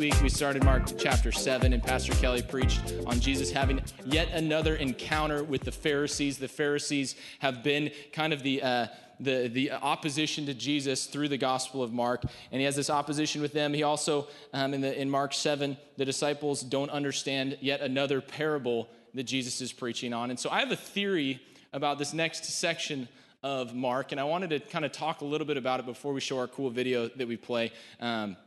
week, we started Mark chapter 7, and Pastor Kelly preached on Jesus having yet another encounter with the Pharisees. The Pharisees have been kind of the uh, the, the opposition to Jesus through the Gospel of Mark. And he has this opposition with them. He also, um, in, the, in Mark 7, the disciples don't understand yet another parable that Jesus is preaching on. And so I have a theory about this next section of Mark, and I wanted to kind of talk a little bit about it before we show our cool video that we play. Um,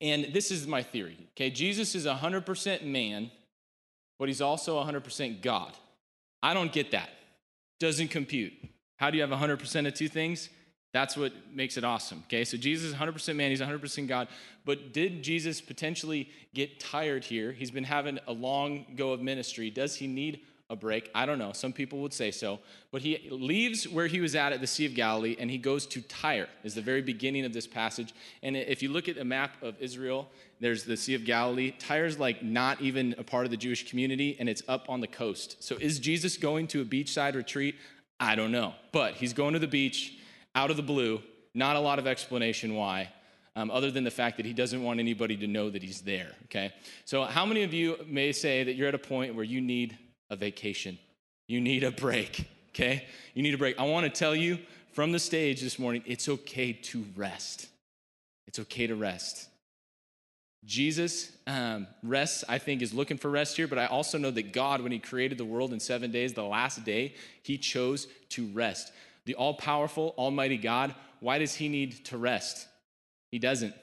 and this is my theory. Okay, Jesus is 100% man, but he's also 100% God. I don't get that. Doesn't compute. How do you have 100% of two things? That's what makes it awesome. Okay, so Jesus is 100% man, he's 100% God. But did Jesus potentially get tired here? He's been having a long go of ministry. Does he need a break? I don't know. Some people would say so. But he leaves where he was at at the Sea of Galilee and he goes to Tyre, is the very beginning of this passage. And if you look at a map of Israel, there's the Sea of Galilee. Tyre's like not even a part of the Jewish community and it's up on the coast. So is Jesus going to a beachside retreat? I don't know. But he's going to the beach out of the blue, not a lot of explanation why. Um, other than the fact that he doesn't want anybody to know that he's there, okay? So, how many of you may say that you're at a point where you need a vacation? You need a break, okay? You need a break. I want to tell you from the stage this morning it's okay to rest. It's okay to rest. Jesus um, rests, I think, is looking for rest here, but I also know that God, when He created the world in seven days, the last day, He chose to rest. The all powerful, almighty God, why does He need to rest? He doesn't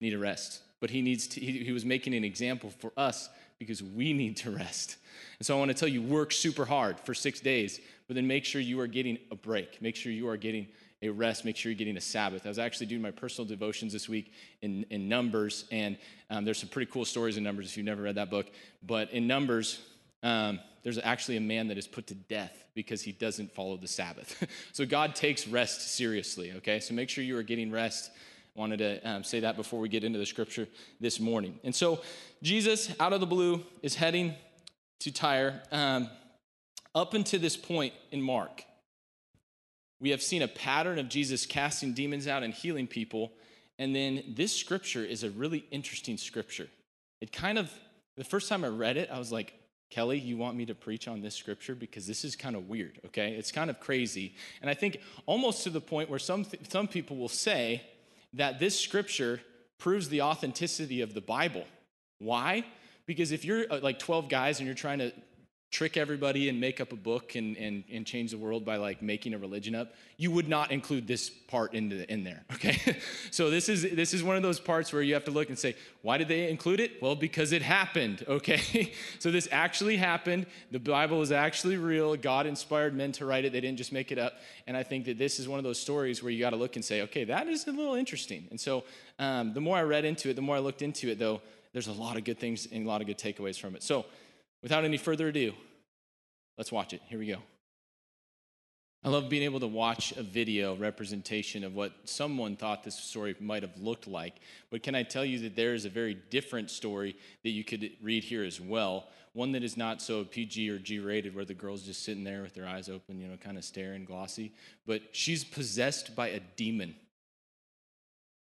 need a rest, but He needs to, he, he was making an example for us because we need to rest. And so I want to tell you work super hard for six days, but then make sure you are getting a break. Make sure you are getting a rest, make sure you're getting a Sabbath. I was actually doing my personal devotions this week in, in Numbers, and um, there's some pretty cool stories in Numbers if you've never read that book. But in Numbers, um, there's actually a man that is put to death because he doesn't follow the Sabbath. so God takes rest seriously, okay? So make sure you are getting rest. Wanted to um, say that before we get into the scripture this morning. And so Jesus, out of the blue, is heading to Tyre. Um, up until this point in Mark, we have seen a pattern of Jesus casting demons out and healing people. And then this scripture is a really interesting scripture. It kind of, the first time I read it, I was like, Kelly, you want me to preach on this scripture? Because this is kind of weird, okay? It's kind of crazy. And I think almost to the point where some, some people will say that this scripture proves the authenticity of the Bible. Why? Because if you're uh, like 12 guys and you're trying to trick everybody and make up a book and, and, and change the world by like making a religion up you would not include this part into in there okay? So this is this is one of those parts where you have to look and say why did they include it? Well because it happened okay? So this actually happened. The bible is actually real. God inspired men to write it. They didn't just make it up. And i think that this is one of those stories where you got to look and say okay that is a little interesting. And so um, the more i read into it the more i looked into it though there's a lot of good things and a lot of good takeaways from it. So Without any further ado, let's watch it. Here we go. I love being able to watch a video representation of what someone thought this story might have looked like. But can I tell you that there is a very different story that you could read here as well? One that is not so PG or G rated, where the girl's just sitting there with their eyes open, you know, kind of staring, glossy. But she's possessed by a demon.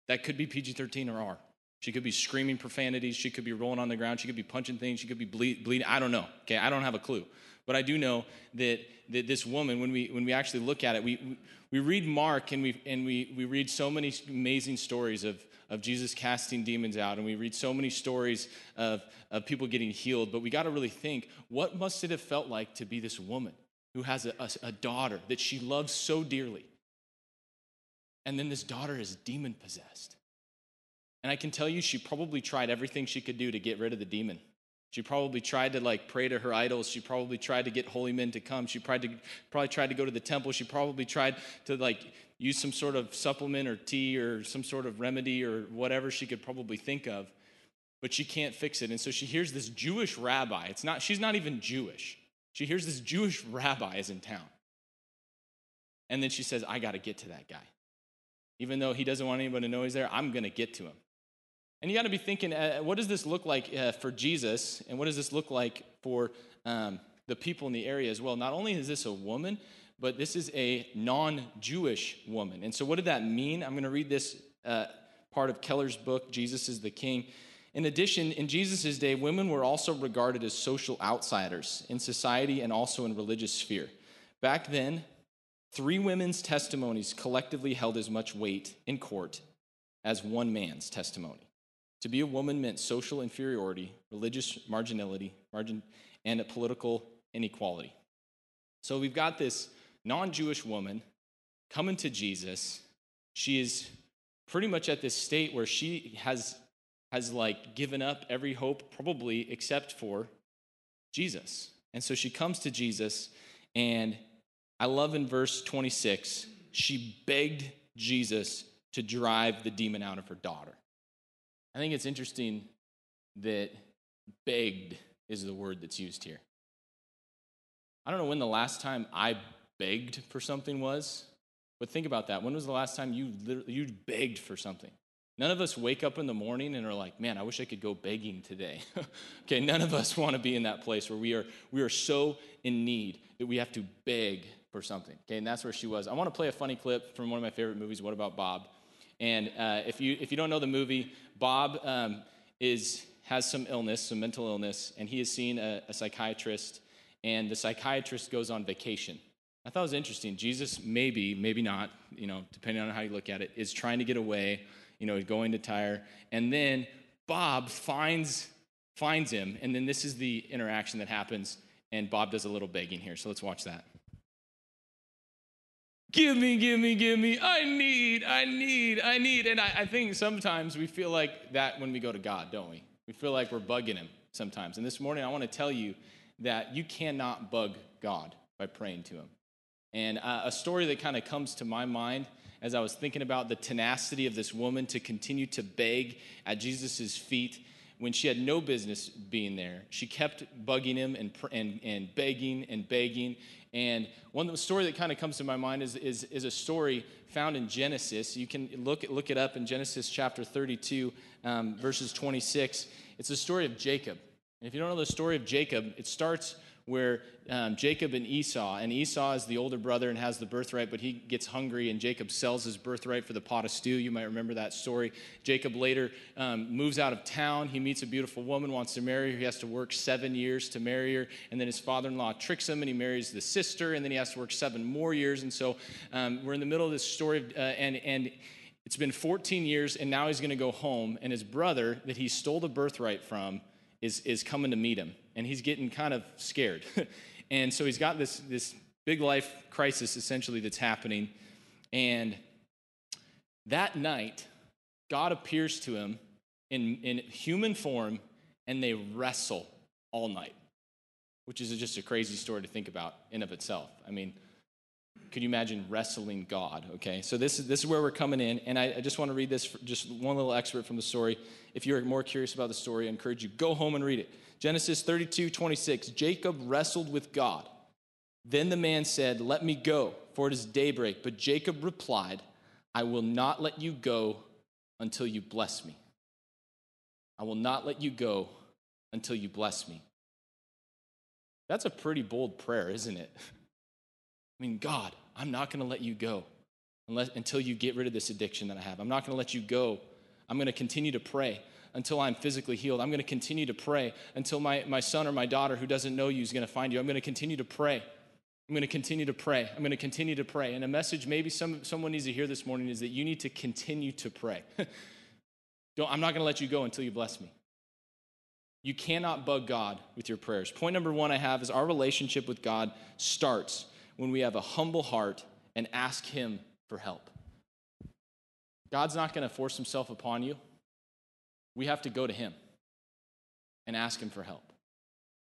That could be PG 13 or R. She could be screaming profanities. She could be rolling on the ground. She could be punching things. She could be bleed, bleeding. I don't know. Okay, I don't have a clue. But I do know that, that this woman, when we, when we actually look at it, we, we read Mark and, we, and we, we read so many amazing stories of, of Jesus casting demons out, and we read so many stories of, of people getting healed. But we got to really think what must it have felt like to be this woman who has a, a, a daughter that she loves so dearly? And then this daughter is demon possessed. And I can tell you, she probably tried everything she could do to get rid of the demon. She probably tried to like pray to her idols. She probably tried to get holy men to come. She probably, to, probably tried to go to the temple. She probably tried to like use some sort of supplement or tea or some sort of remedy or whatever she could probably think of. But she can't fix it. And so she hears this Jewish rabbi. It's not, she's not even Jewish. She hears this Jewish rabbi is in town. And then she says, I got to get to that guy. Even though he doesn't want anyone to know he's there, I'm going to get to him. And you got to be thinking, uh, what does this look like uh, for Jesus? And what does this look like for um, the people in the area as well? Not only is this a woman, but this is a non Jewish woman. And so, what did that mean? I'm going to read this uh, part of Keller's book, Jesus is the King. In addition, in Jesus' day, women were also regarded as social outsiders in society and also in religious sphere. Back then, three women's testimonies collectively held as much weight in court as one man's testimony. To be a woman meant social inferiority, religious marginality, margin, and a political inequality. So we've got this non Jewish woman coming to Jesus. She is pretty much at this state where she has has like given up every hope probably except for Jesus. And so she comes to Jesus and I love in verse 26 she begged Jesus to drive the demon out of her daughter. I think it's interesting that begged is the word that's used here. I don't know when the last time I begged for something was, but think about that. When was the last time you you begged for something? None of us wake up in the morning and are like, "Man, I wish I could go begging today." okay, none of us want to be in that place where we are we are so in need that we have to beg for something. Okay, and that's where she was. I want to play a funny clip from one of my favorite movies. What about Bob? And uh, if you if you don't know the movie, Bob um, is has some illness, some mental illness, and he is seeing a, a psychiatrist. And the psychiatrist goes on vacation. I thought it was interesting. Jesus, maybe, maybe not, you know, depending on how you look at it, is trying to get away, you know, going to Tyre. And then Bob finds finds him, and then this is the interaction that happens. And Bob does a little begging here. So let's watch that. Give me, give me, give me. I need, I need, I need. And I, I think sometimes we feel like that when we go to God, don't we? We feel like we're bugging Him sometimes. And this morning, I want to tell you that you cannot bug God by praying to Him. And uh, a story that kind of comes to my mind as I was thinking about the tenacity of this woman to continue to beg at Jesus' feet when she had no business being there. She kept bugging him and, and, and begging and begging. And one story that kind of comes to my mind is, is, is a story found in Genesis. You can look, look it up in Genesis chapter 32, um, verses 26. It's the story of Jacob. And if you don't know the story of Jacob, it starts where um, Jacob and Esau, and Esau is the older brother and has the birthright, but he gets hungry, and Jacob sells his birthright for the pot of stew. You might remember that story. Jacob later um, moves out of town. He meets a beautiful woman, wants to marry her. He has to work seven years to marry her, and then his father in law tricks him, and he marries the sister, and then he has to work seven more years. And so um, we're in the middle of this story, uh, and, and it's been 14 years, and now he's going to go home, and his brother that he stole the birthright from is, is coming to meet him, and he's getting kind of scared. and so he's got this, this big life crisis essentially that's happening. And that night, God appears to him in, in human form, and they wrestle all night, which is just a crazy story to think about in of itself. I mean, could you imagine wrestling God? Okay, so this is, this is where we're coming in, and I, I just want to read this, just one little excerpt from the story. If you're more curious about the story, I encourage you, go home and read it. Genesis 32 26. Jacob wrestled with God. Then the man said, Let me go, for it is daybreak. But Jacob replied, I will not let you go until you bless me. I will not let you go until you bless me. That's a pretty bold prayer, isn't it? I mean, God, I'm not going to let you go unless, until you get rid of this addiction that I have. I'm not going to let you go. I'm going to continue to pray until I'm physically healed. I'm going to continue to pray until my, my son or my daughter who doesn't know you is going to find you. I'm going to continue to pray. I'm going to continue to pray. I'm going to continue to pray. And a message maybe some, someone needs to hear this morning is that you need to continue to pray. I'm not going to let you go until you bless me. You cannot bug God with your prayers. Point number one I have is our relationship with God starts when we have a humble heart and ask Him for help. God's not going to force Himself upon you. We have to go to Him and ask Him for help.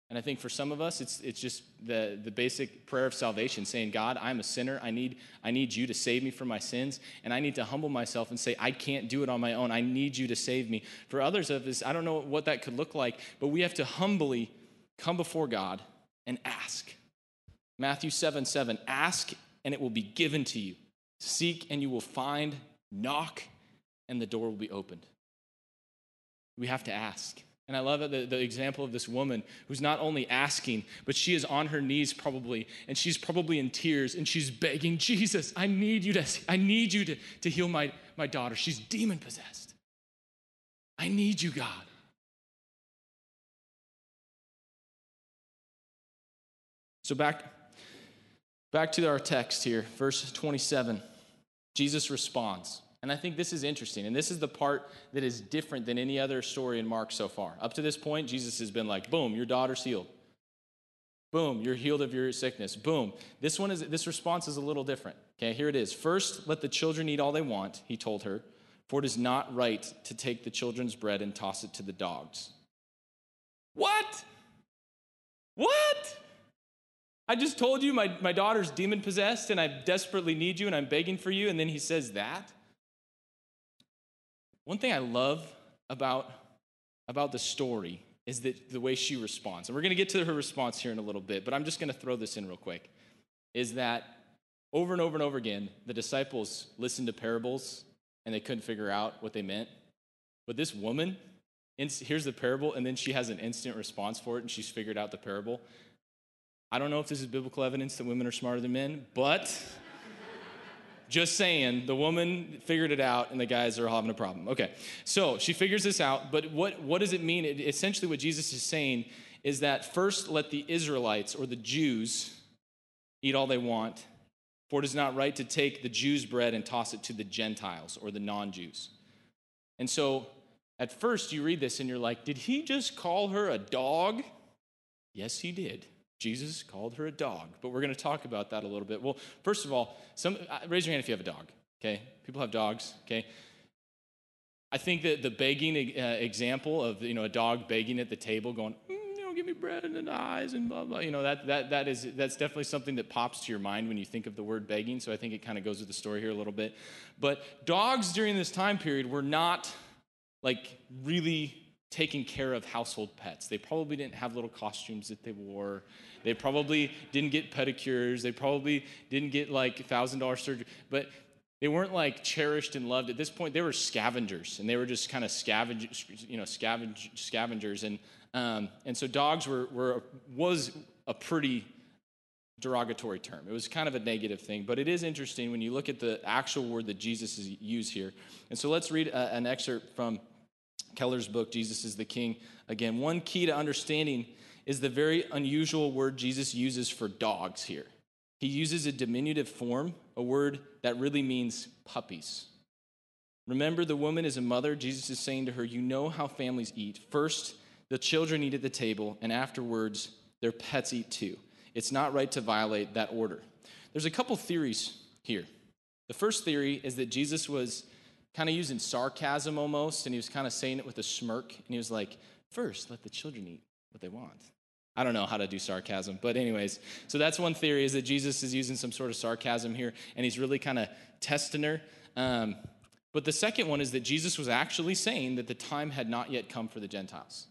And I think for some of us, it's, it's just the, the basic prayer of salvation saying, God, I'm a sinner. I need, I need you to save me from my sins. And I need to humble myself and say, I can't do it on my own. I need you to save me. For others of us, I don't know what that could look like, but we have to humbly come before God and ask. Matthew 7 7, ask and it will be given to you. Seek and you will find. Knock and the door will be opened. We have to ask. And I love the, the example of this woman who's not only asking, but she is on her knees probably, and she's probably in tears, and she's begging, Jesus, I need you to, I need you to, to heal my, my daughter. She's demon possessed. I need you, God. So back, back to our text here, verse 27. Jesus responds. And I think this is interesting. And this is the part that is different than any other story in Mark so far. Up to this point, Jesus has been like, boom, your daughter's healed. Boom, you're healed of your sickness. Boom. This one is this response is a little different. Okay, here it is. First, let the children eat all they want, he told her, for it is not right to take the children's bread and toss it to the dogs. What? What? I just told you my, my daughter's demon possessed and I desperately need you and I'm begging for you, and then he says that? One thing I love about, about the story is that the way she responds. And we're going to get to her response here in a little bit, but I'm just going to throw this in real quick. Is that over and over and over again, the disciples listened to parables and they couldn't figure out what they meant. But this woman, here's the parable, and then she has an instant response for it and she's figured out the parable. I don't know if this is biblical evidence that women are smarter than men, but just saying, the woman figured it out and the guys are having a problem. Okay, so she figures this out, but what, what does it mean? It, essentially, what Jesus is saying is that first let the Israelites or the Jews eat all they want, for it is not right to take the Jews' bread and toss it to the Gentiles or the non Jews. And so at first you read this and you're like, did he just call her a dog? Yes, he did. Jesus called her a dog, but we're going to talk about that a little bit. Well, first of all, some, uh, raise your hand if you have a dog, okay? People have dogs, okay? I think that the begging uh, example of you know a dog begging at the table, going, mm, you know, give me bread and eyes and blah blah. You know that that that is that's definitely something that pops to your mind when you think of the word begging. So I think it kind of goes with the story here a little bit. But dogs during this time period were not like really taking care of household pets. They probably didn't have little costumes that they wore. They probably didn't get pedicures. They probably didn't get like $1,000 surgery. But they weren't like cherished and loved. At this point, they were scavengers, and they were just kind of scavengers, you know, scavenge, scavengers. And, um, and so dogs were, were, was a pretty derogatory term. It was kind of a negative thing, but it is interesting when you look at the actual word that Jesus used here. And so let's read a, an excerpt from Keller's book, Jesus is the King. Again, one key to understanding is the very unusual word Jesus uses for dogs here. He uses a diminutive form, a word that really means puppies. Remember, the woman is a mother. Jesus is saying to her, You know how families eat. First, the children eat at the table, and afterwards, their pets eat too. It's not right to violate that order. There's a couple theories here. The first theory is that Jesus was kind of using sarcasm almost, and he was kind of saying it with a smirk. And he was like, First, let the children eat what they want. I don't know how to do sarcasm, but anyways, so that's one theory is that Jesus is using some sort of sarcasm here, and he's really kind of testing her. Um, but the second one is that Jesus was actually saying that the time had not yet come for the Gentiles.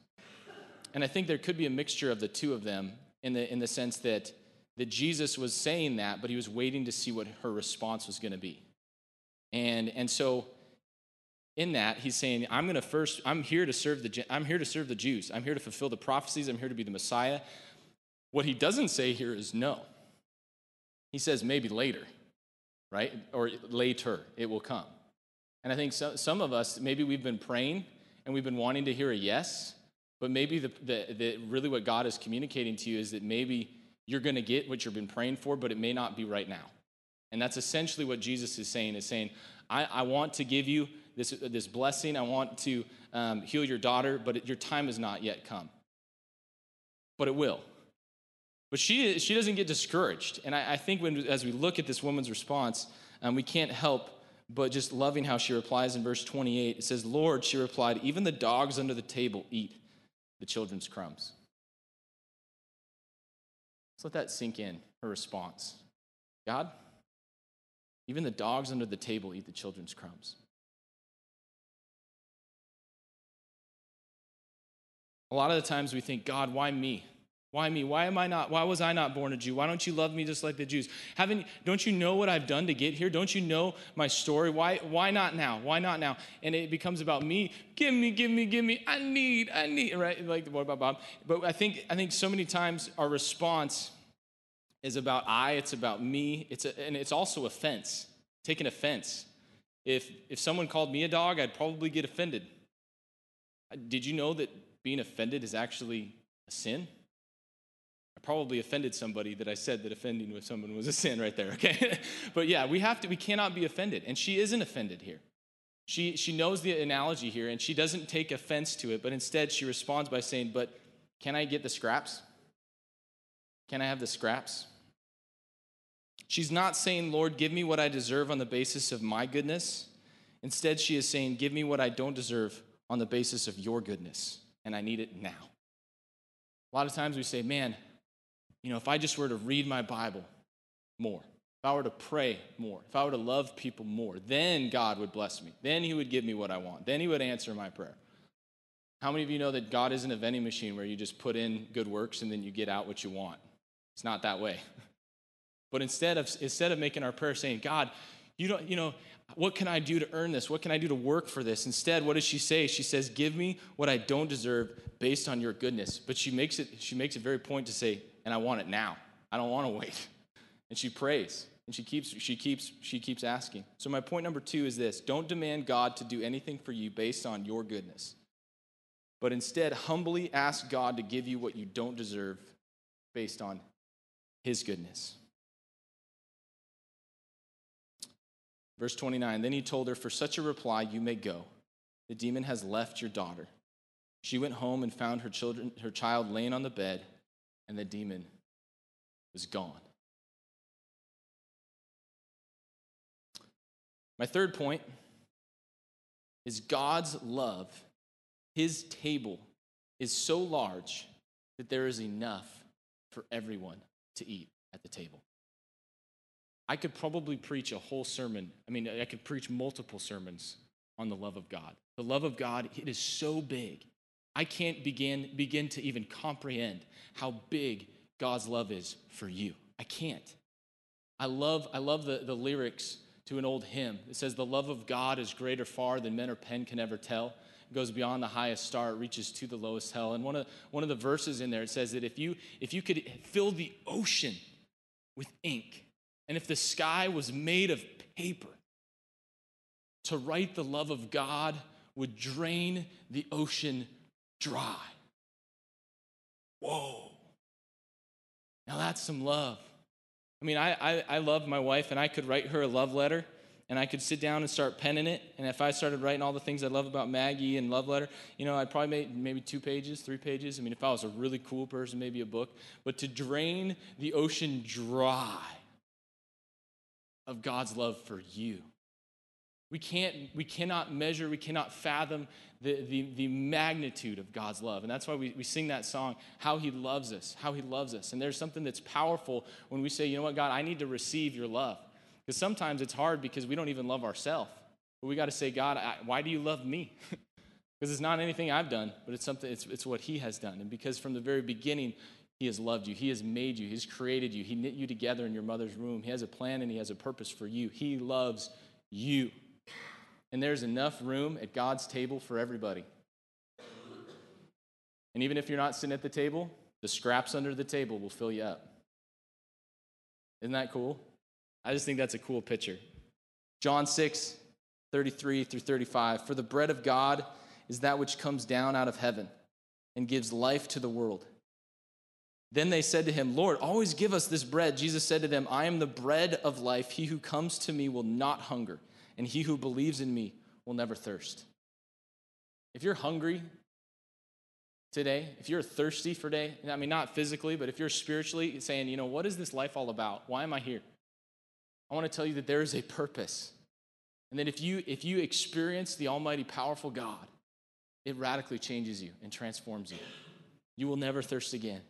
And I think there could be a mixture of the two of them in the, in the sense that, that Jesus was saying that, but he was waiting to see what her response was going to be. And, and so in that he's saying i'm going to first i'm here to serve the i'm here to serve the jews. I'm here to fulfill the prophecies. I'm here to be the messiah. What he doesn't say here is no. He says maybe later right? Or later it will come. And i think so, some of us maybe we've been praying and we've been wanting to hear a yes but maybe the, the, the really what god is communicating to you is that maybe you're going to get what you've been praying for but it may not be right now. And that's essentially what jesus is saying is saying i, I want to give you this, this blessing. I want to um, heal your daughter, but your time has not yet come. But it will. But she, she doesn't get discouraged. And I, I think when, as we look at this woman's response, um, we can't help but just loving how she replies in verse 28. It says, Lord, she replied, even the dogs under the table eat the children's crumbs. Let's let that sink in, her response. God, even the dogs under the table eat the children's crumbs. A lot of the times we think, God, why me? Why me? Why am I not? Why was I not born a Jew? Why don't you love me just like the Jews? Haven't don't you know what I've done to get here? Don't you know my story? Why why not now? Why not now? And it becomes about me. Give me, give me, give me. I need, I need. Right? Like the what about Bob? But I think I think so many times our response is about I. It's about me. It's a, and it's also offense. Taking offense. If if someone called me a dog, I'd probably get offended. Did you know that being offended is actually a sin? I probably offended somebody that I said that offending with someone was a sin right there, okay? but yeah, we have to, we cannot be offended. And she isn't offended here. She, she knows the analogy here and she doesn't take offense to it, but instead she responds by saying, But can I get the scraps? Can I have the scraps? She's not saying, Lord, give me what I deserve on the basis of my goodness. Instead, she is saying, Give me what I don't deserve on the basis of your goodness, and I need it now. A lot of times we say, Man, you know, if I just were to read my Bible more, if I were to pray more, if I were to love people more, then God would bless me. Then He would give me what I want. Then He would answer my prayer. How many of you know that God isn't a vending machine where you just put in good works and then you get out what you want? It's not that way. But instead of, instead of making our prayer saying, God, you don't, you know, what can I do to earn this? What can I do to work for this? Instead, what does she say? She says, Give me what I don't deserve based on your goodness. But she makes it, she makes a very point to say, and I want it now. I don't want to wait. And she prays. And she keeps, she keeps, she keeps asking. So my point number two is this: don't demand God to do anything for you based on your goodness. But instead, humbly ask God to give you what you don't deserve based on his goodness. Verse 29 Then he told her, For such a reply, you may go. The demon has left your daughter. She went home and found her, children, her child laying on the bed, and the demon was gone. My third point is God's love, his table, is so large that there is enough for everyone to eat at the table. I could probably preach a whole sermon. I mean, I could preach multiple sermons on the love of God. The love of God, it is so big. I can't begin, begin to even comprehend how big God's love is for you. I can't. I love, I love the, the lyrics to an old hymn. It says, The love of God is greater far than men or pen can ever tell. It goes beyond the highest star, it reaches to the lowest hell. And one of, one of the verses in there, it says that if you, if you could fill the ocean with ink, and if the sky was made of paper, to write the love of God would drain the ocean dry. Whoa. Now that's some love. I mean, I, I, I, love my wife, and I could write her a love letter, and I could sit down and start penning it. And if I started writing all the things I love about Maggie and love letter, you know, I'd probably make maybe two pages, three pages. I mean, if I was a really cool person, maybe a book. But to drain the ocean dry of God's love for you. We, can't, we cannot measure, we cannot fathom the, the, the magnitude of God's love. And that's why we, we sing that song, How He Loves Us, How He Loves Us. And there's something that's powerful when we say, You know what, God, I need to receive your love. Because sometimes it's hard because we don't even love ourselves. But we got to say, God, I, why do you love me? because it's not anything I've done, but it's something, it's, it's what He has done. And because from the very beginning, he has loved you. He has made you. He's created you. He knit you together in your mother's womb. He has a plan and He has a purpose for you. He loves you. And there's enough room at God's table for everybody. And even if you're not sitting at the table, the scraps under the table will fill you up. Isn't that cool? I just think that's a cool picture. John 6, 33 through 35. For the bread of God is that which comes down out of heaven and gives life to the world. Then they said to him, Lord, always give us this bread. Jesus said to them, I am the bread of life. He who comes to me will not hunger, and he who believes in me will never thirst. If you're hungry today, if you're thirsty for today, I mean, not physically, but if you're spiritually saying, you know, what is this life all about? Why am I here? I want to tell you that there is a purpose. And that if you if you experience the almighty powerful God, it radically changes you and transforms you. You will never thirst again.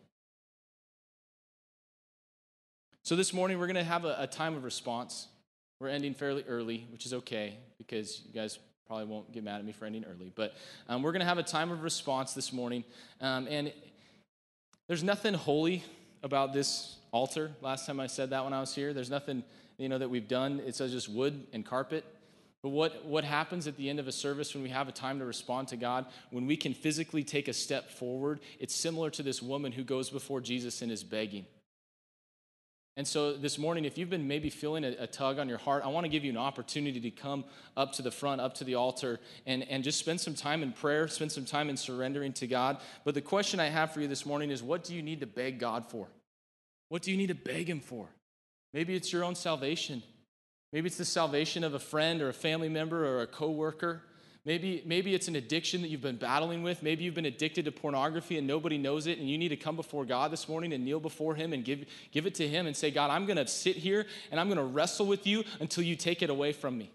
So this morning, we're going to have a, a, time of response. We're ending fairly early, which is okay because you guys probably won't get mad at me for ending early. But um, we're going to have a time of response this morning. Um, and there's nothing holy about this altar. Last time I said that when I was here, there's nothing you know that we've done. It's just wood and carpet. But what, what happens at the end of a service when we have a time to respond to God, when we can physically take a step forward, it's similar to this woman who goes before Jesus and is begging. And so this morning, if you've been maybe feeling a, a, tug on your heart, I want to give you an opportunity to come up to the front, up to the altar, and, and just spend some time in prayer, spend some time in surrendering to God. But the question I have for you this morning is what do you need to beg God for? What do you need to beg Him for? Maybe it's your own salvation. Maybe it's the salvation of a friend or a family member or a coworker. Maybe, maybe it's an addiction that you've been battling with. Maybe you've been addicted to pornography and nobody knows it, and you need to come before God this morning and kneel before Him and give, give it to Him and say, God, I'm going to sit here and I'm going to wrestle with you until you take it away from me.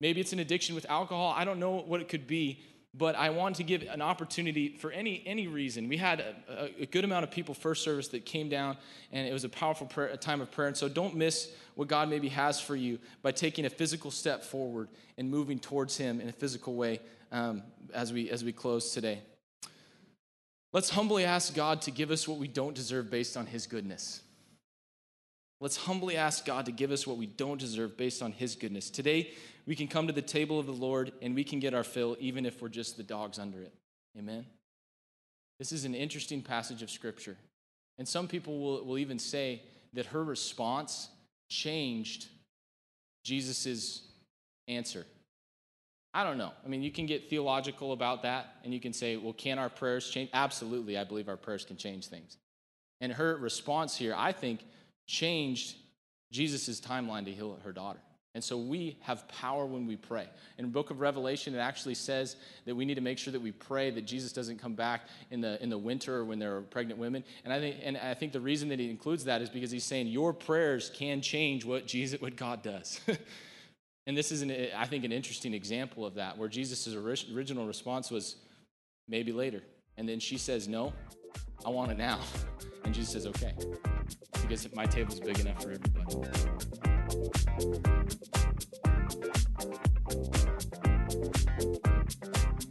Maybe it's an addiction with alcohol. I don't know what it could be, but I want to give an opportunity for any any reason. We had a, a good amount of people first service that came down, and it was a powerful prayer, a time of prayer. And so don't miss what God maybe has for you by taking a physical step forward and moving towards Him in a physical way um, as we as we close today. Let's humbly ask God to give us what we don't deserve based on His goodness. Let's humbly ask God to give us what we don't deserve based on His goodness. Today, we can come to the table of the Lord and we can get our fill even if we're just the dogs under it. Amen? This is an interesting passage of Scripture. And some people will, will even say that her response changed Jesus' answer. I don't know. I mean, you can get theological about that and you can say, well, can our prayers change? Absolutely, I believe our prayers can change things. And her response here, I think, changed Jesus' timeline to heal her daughter. And so we have power when we pray. In the book of Revelation, it actually says that we need to make sure that we pray that Jesus doesn't come back in the, in the winter or when there are pregnant women. And I, think, and I think the reason that he includes that is because he's saying your prayers can change what, Jesus, what God does. and this is, an, I think, an interesting example of that, where Jesus' original response was, maybe later. And then she says, no, I want it now. And Jesus says, okay, because my table's big enough for everybody. Thank you.